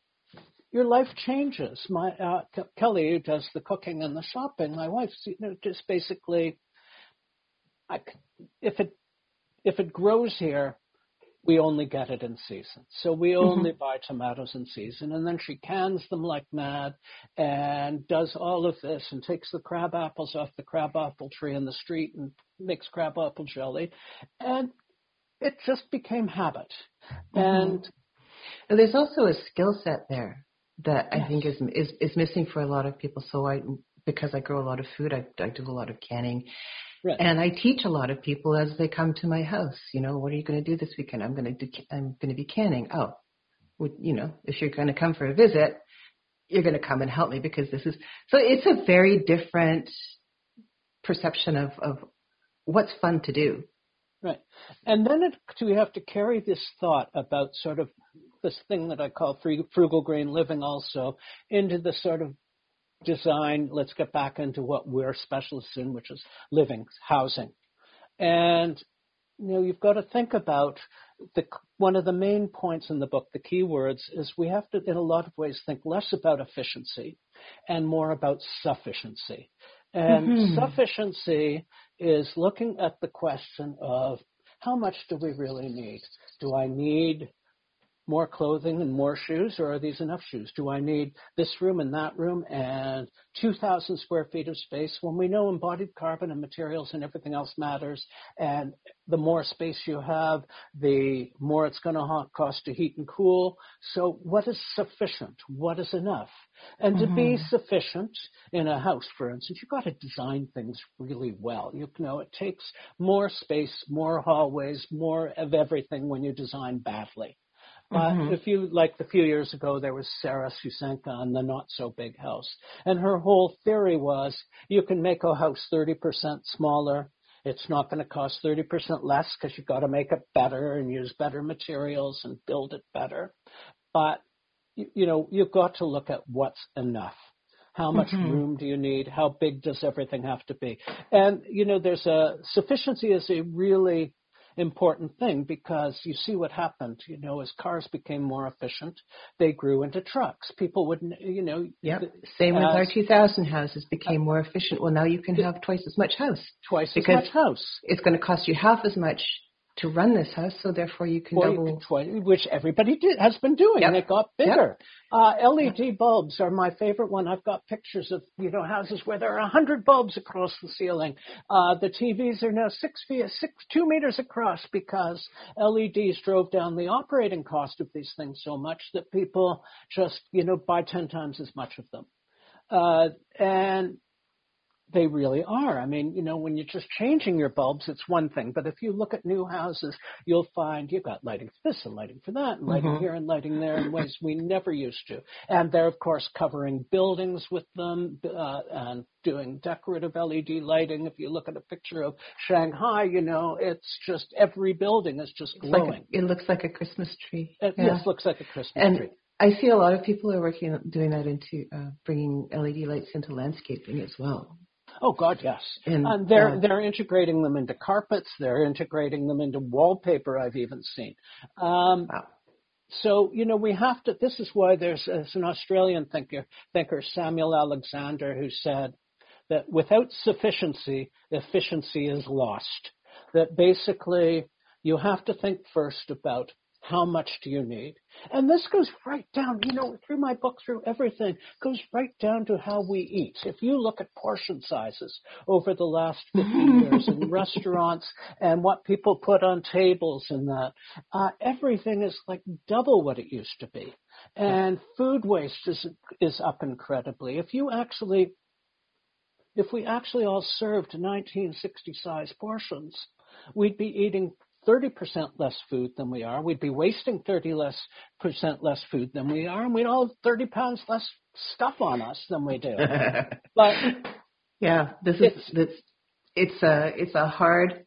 your life changes. My uh, Ke- Kelly, does the cooking and the shopping, my wife, you know, just basically, I if it if it grows here, we only get it in season. So we mm-hmm. only buy tomatoes in season, and then she cans them like mad, and does all of this, and takes the crab apples off the crab apple tree in the street, and makes crab apple jelly, and it just became habit. Mm-hmm. And And there's also a skill set there that I Yes. think is, is is missing for a lot of people. So I, because I grow a lot of food, I, I do a lot of canning, Right. and I teach a lot of people as they come to my house. You know, what are you going to do this weekend? I'm going to do, I'm going to be canning. Oh, well, you know, if you're going to come for a visit, you're going to come and help me because this is so. It's a very different perception of of what's fun to do. Right. And then it, we have to carry this thought about sort of this thing that I call frugal green living also into the sort of design. Let's get back into what we're specialists in, which is living, housing. And, you know, you've got to think about the, one of the main points in the book, the key words, is we have to, in a lot of ways, think less about efficiency and more about sufficiency. And Mhm. sufficiency is looking at the question of how much do we really need? Do I need more clothing and more shoes, or are these enough shoes? Do I need this room and that room and 2,000 square feet of space when we know embodied carbon and materials and everything else matters? And the more space you have, the more it's going to cost to heat and cool. So, what is sufficient? What is enough? And to be Mhm. sufficient in a house, for instance, you've got to design things really well. You know, it takes more space, more hallways, more of everything when you design badly. But mm-hmm. if you like a few years ago, there was Sarah Susanka on the Not So Big House, and her whole theory was you can make a house 30% smaller. It's not going to cost 30% less because you've got to make it better and use better materials and build it better. But you, you know, you've got to look at what's enough. How much mm-hmm. room do you need? How big does everything have to be? And, you know, there's a sufficiency is a really important thing because you see what happened. You know, as cars became more efficient, they grew into trucks. People wouldn't, you know. Yep. Same with our 2000 houses became more efficient. Well, now you can have twice as much house. Twice as much house. It's going to cost you half as much to run this house, so therefore you can double. which everybody did, has been doing. Yep. It got bigger. Yep. Uh, LED yep. bulbs are my favorite one. I've got pictures of you know houses where there are a hundred bulbs across the ceiling. Uh, the TVs are now six feet, six two meters across because LEDs drove down the operating cost of these things so much that people just you know buy ten times as much of them. Uh, and they really are. I mean, you know, when you're just changing your bulbs, it's one thing. But if you look at new houses, you'll find you've got lighting for this and lighting for that and lighting mm-hmm. here and lighting there in ways we never used to. And they're, of course, covering buildings with them uh, and doing decorative LED lighting. If you look at a picture of Shanghai, you know, it's just every building is just glowing. Like a, it looks like a Christmas tree. It, yeah. Yes, looks like a Christmas tree. and, tree. I see a lot of people are working doing that into uh, bringing LED lights into landscaping as well. Oh God, yes. And, they're uh, they're integrating them into carpets. They're integrating them into wallpaper. I've even seen. Um, wow. So you know we have to. This is why there's, there's an Australian thinker, thinker Samuel Alexander, who said that without sufficiency, efficiency is lost. That basically you have to think first about how much do you need? And this goes right down, you know, through my book, through everything, goes right down to how we eat. If you look at portion sizes over the last 50 years in restaurants and what people put on tables and that, uh, everything is like double what it used to be. And food waste is, is up incredibly. If you actually, if we actually all served 1960 size portions, we'd be eating 30% less food than we are. We'd be wasting 30 less percent less food than we are, and we'd all have 30 pounds less stuff on us than we do. but yeah, this is it's, this it's a it's a hard.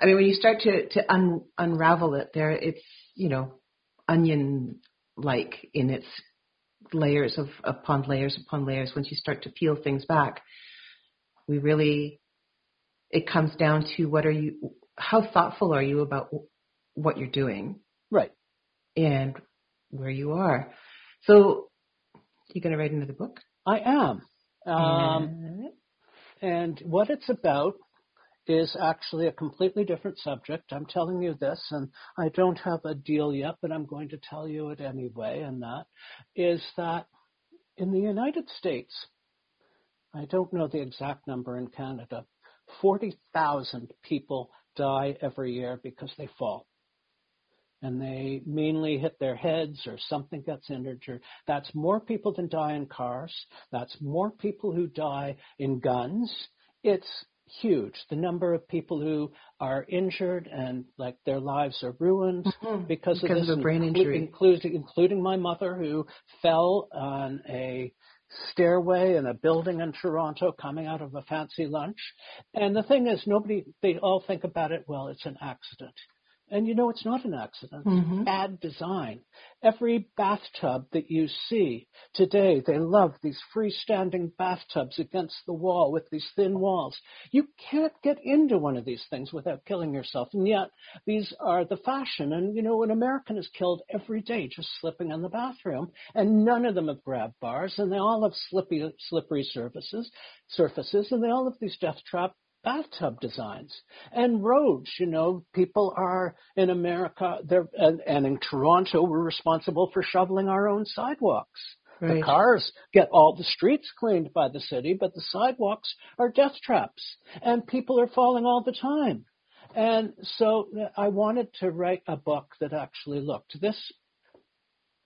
I mean, when you start to to un, unravel it, there it's you know onion like in its layers of upon layers upon layers. Once you start to peel things back, we really it comes down to what are you how thoughtful are you about what you're doing? Right. And where you are. So, you going to write another book? I am. Um, and what it's about is actually a completely different subject. I'm telling you this, and I don't have a deal yet, but I'm going to tell you it anyway. And that is that in the United States, I don't know the exact number in Canada, 40,000 people die every year because they fall. And they mainly hit their heads or something gets injured. That's more people than die in cars. That's more people who die in guns. It's huge. The number of people who are injured and like their lives are ruined mm-hmm. because, because, of this, of brain injury, including, including my mother who fell on a stairway in a building in Toronto coming out of a fancy lunch. And the thing is, nobody, they all think about it, well, it's an accident. And you know, it's not an accident. Mm-hmm. Bad design. Every bathtub that you see today, they love these freestanding bathtubs against the wall with these thin walls. You can't get into one of these things without killing yourself. And yet, these are the fashion. And you know, an American is killed every day just slipping in the bathroom. And none of them have grab bars. And they all have slippy, slippery surfaces, surfaces. And they all have these death trap bathtub designs and roads. You know, people are in America, they're, and, and in Toronto, we're responsible for shoveling our own sidewalks. Right. The cars get all the streets cleaned by the city, but the sidewalks are death traps, and people are falling all the time. And so I wanted to write a book that actually looked. This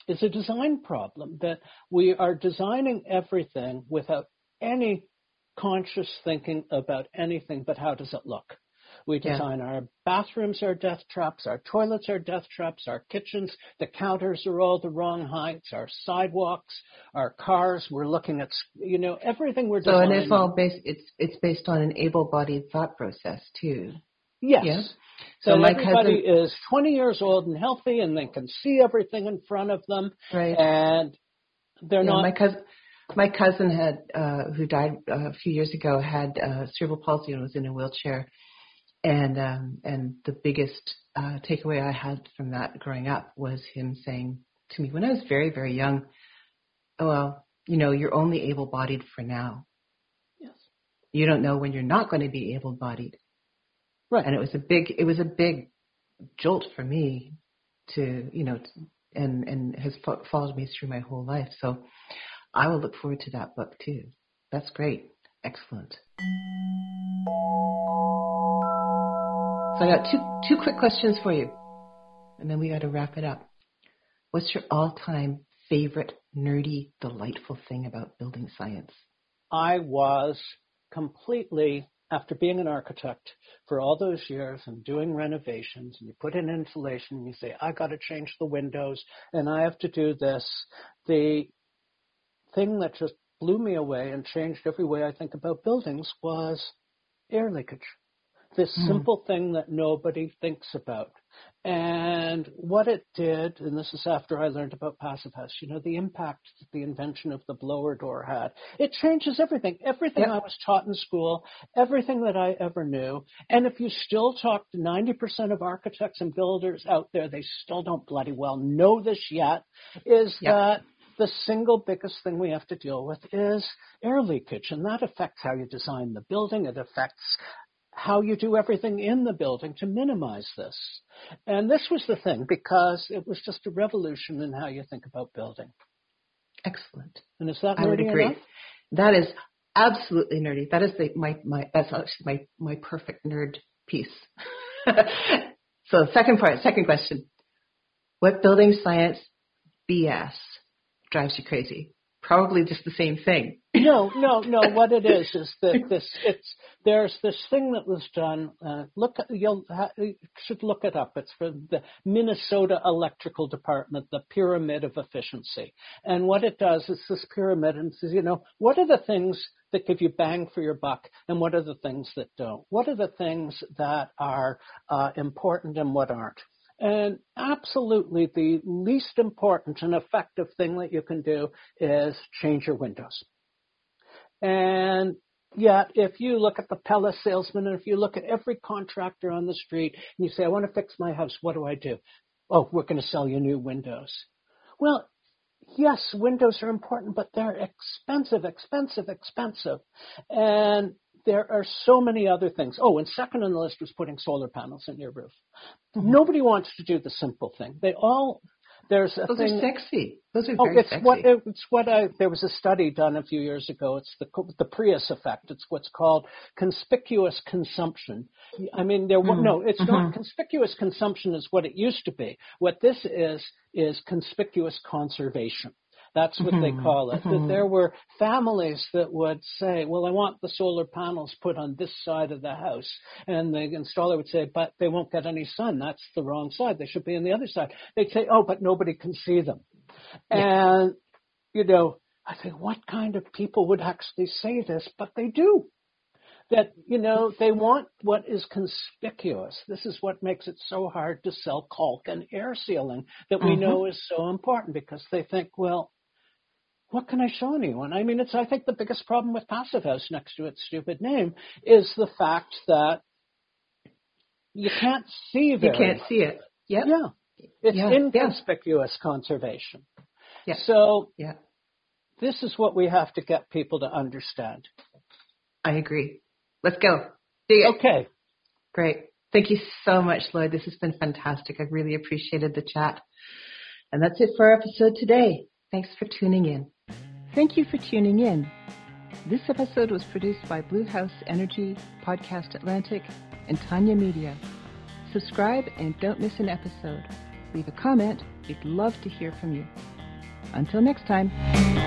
is a design problem that we are designing everything without any conscious thinking about anything but how does it look. We design yeah. our bathrooms are death traps, our toilets are death traps, our kitchens, the counters are all the wrong heights, our sidewalks, our cars. We're looking at, you know, everything we're designing. So, and it's all based. It's it's based on an able-bodied thought process too. Yes. Yeah? So, so everybody cousin, is 20 years old and healthy, and they can see everything in front of them, right? And they're yeah, not. My cousin, my cousin had, uh, who died uh, a few years ago, had uh, cerebral palsy and was in a wheelchair. And um, and the biggest uh, takeaway I had from that growing up was him saying to me when I was very very young, oh, "Well, you know, you're only able-bodied for now. Yes. You don't know when you're not going to be able-bodied." Right. And it was a big it was a big jolt for me to you know and and has followed me through my whole life. So I will look forward to that book too. That's great. Excellent. So I got two two quick questions for you, and then we got to wrap it up. What's your all-time favorite nerdy, delightful thing about building science? I was completely after being an architect for all those years and doing renovations and you put in insulation and you say I got to change the windows and I have to do this the thing that just blew me away and changed every way I think about buildings was air leakage. This mm. simple thing that nobody thinks about. And what it did, and this is after I learned about Passive House, you know, the impact that the invention of the blower door had. It changes everything. Everything yep. I was taught in school, everything that I ever knew. And if you still talk to 90% of architects and builders out there, they still don't bloody well know this yet, is yep. that the single biggest thing we have to deal with is air leakage, and that affects how you design the building. It affects how you do everything in the building to minimize this. And this was the thing because it was just a revolution in how you think about building. Excellent. And is that I would agree. Enough? That is absolutely nerdy. That is the, my my that's actually my my perfect nerd piece. so second part, second question. What building science BS drives you crazy? Probably just the same thing. no, no, no. What it is is that this it's there's this thing that was done. Uh, look, you'll you should look it up. It's for the Minnesota Electrical Department, the Pyramid of Efficiency. And what it does is this pyramid and says, you know, what are the things that give you bang for your buck, and what are the things that don't? What are the things that are uh, important and what aren't? And absolutely the least important and effective thing that you can do is change your windows. And yet, if you look at the Pella salesman and if you look at every contractor on the street and you say, I want to fix my house, what do I do? Oh, we're going to sell you new windows. Well, yes, windows are important, but they're expensive, expensive, expensive. And there are so many other things. Oh, and second on the list was putting solar panels in your roof. Mm-hmm. Nobody wants to do the simple thing. They all there's a Those thing. are sexy. Those are oh, very it's sexy. what it's what I there was a study done a few years ago. It's the the Prius effect. It's what's called conspicuous consumption. I mean, there mm. no, it's mm-hmm. not conspicuous consumption is what it used to be. What this is is conspicuous conservation. That's what mm-hmm. they call it. Mm-hmm. That there were families that would say, well, I want the solar panels put on this side of the house. And the installer would say, but they won't get any sun. That's the wrong side. They should be on the other side. They'd say, oh, but nobody can see them. Yeah. And, you know, I think what kind of people would actually say this? But they do that you know they want what is conspicuous. This is what makes it so hard to sell caulk and air sealing that we mm-hmm. know is so important because they think, well, what can I show anyone? I mean, it's I think the biggest problem with Passive House next to its stupid name is the fact that you can't see very You can't see it. Yep. Yeah. It's yeah. inconspicuous yeah. conservation. Yeah. So yeah. this is what we have to get people to understand. I agree. Let's go. Dig Okay. Great. Thank you so much, Lloyd. This has been fantastic. I really appreciated the chat. And that's it for our episode today. Thanks for tuning in. Thank you for tuning in. This episode was produced by Blue House Energy, Podcast Atlantic, and Tanya Media. Subscribe and don't miss an episode. Leave a comment. We'd love to hear from you. Until next time.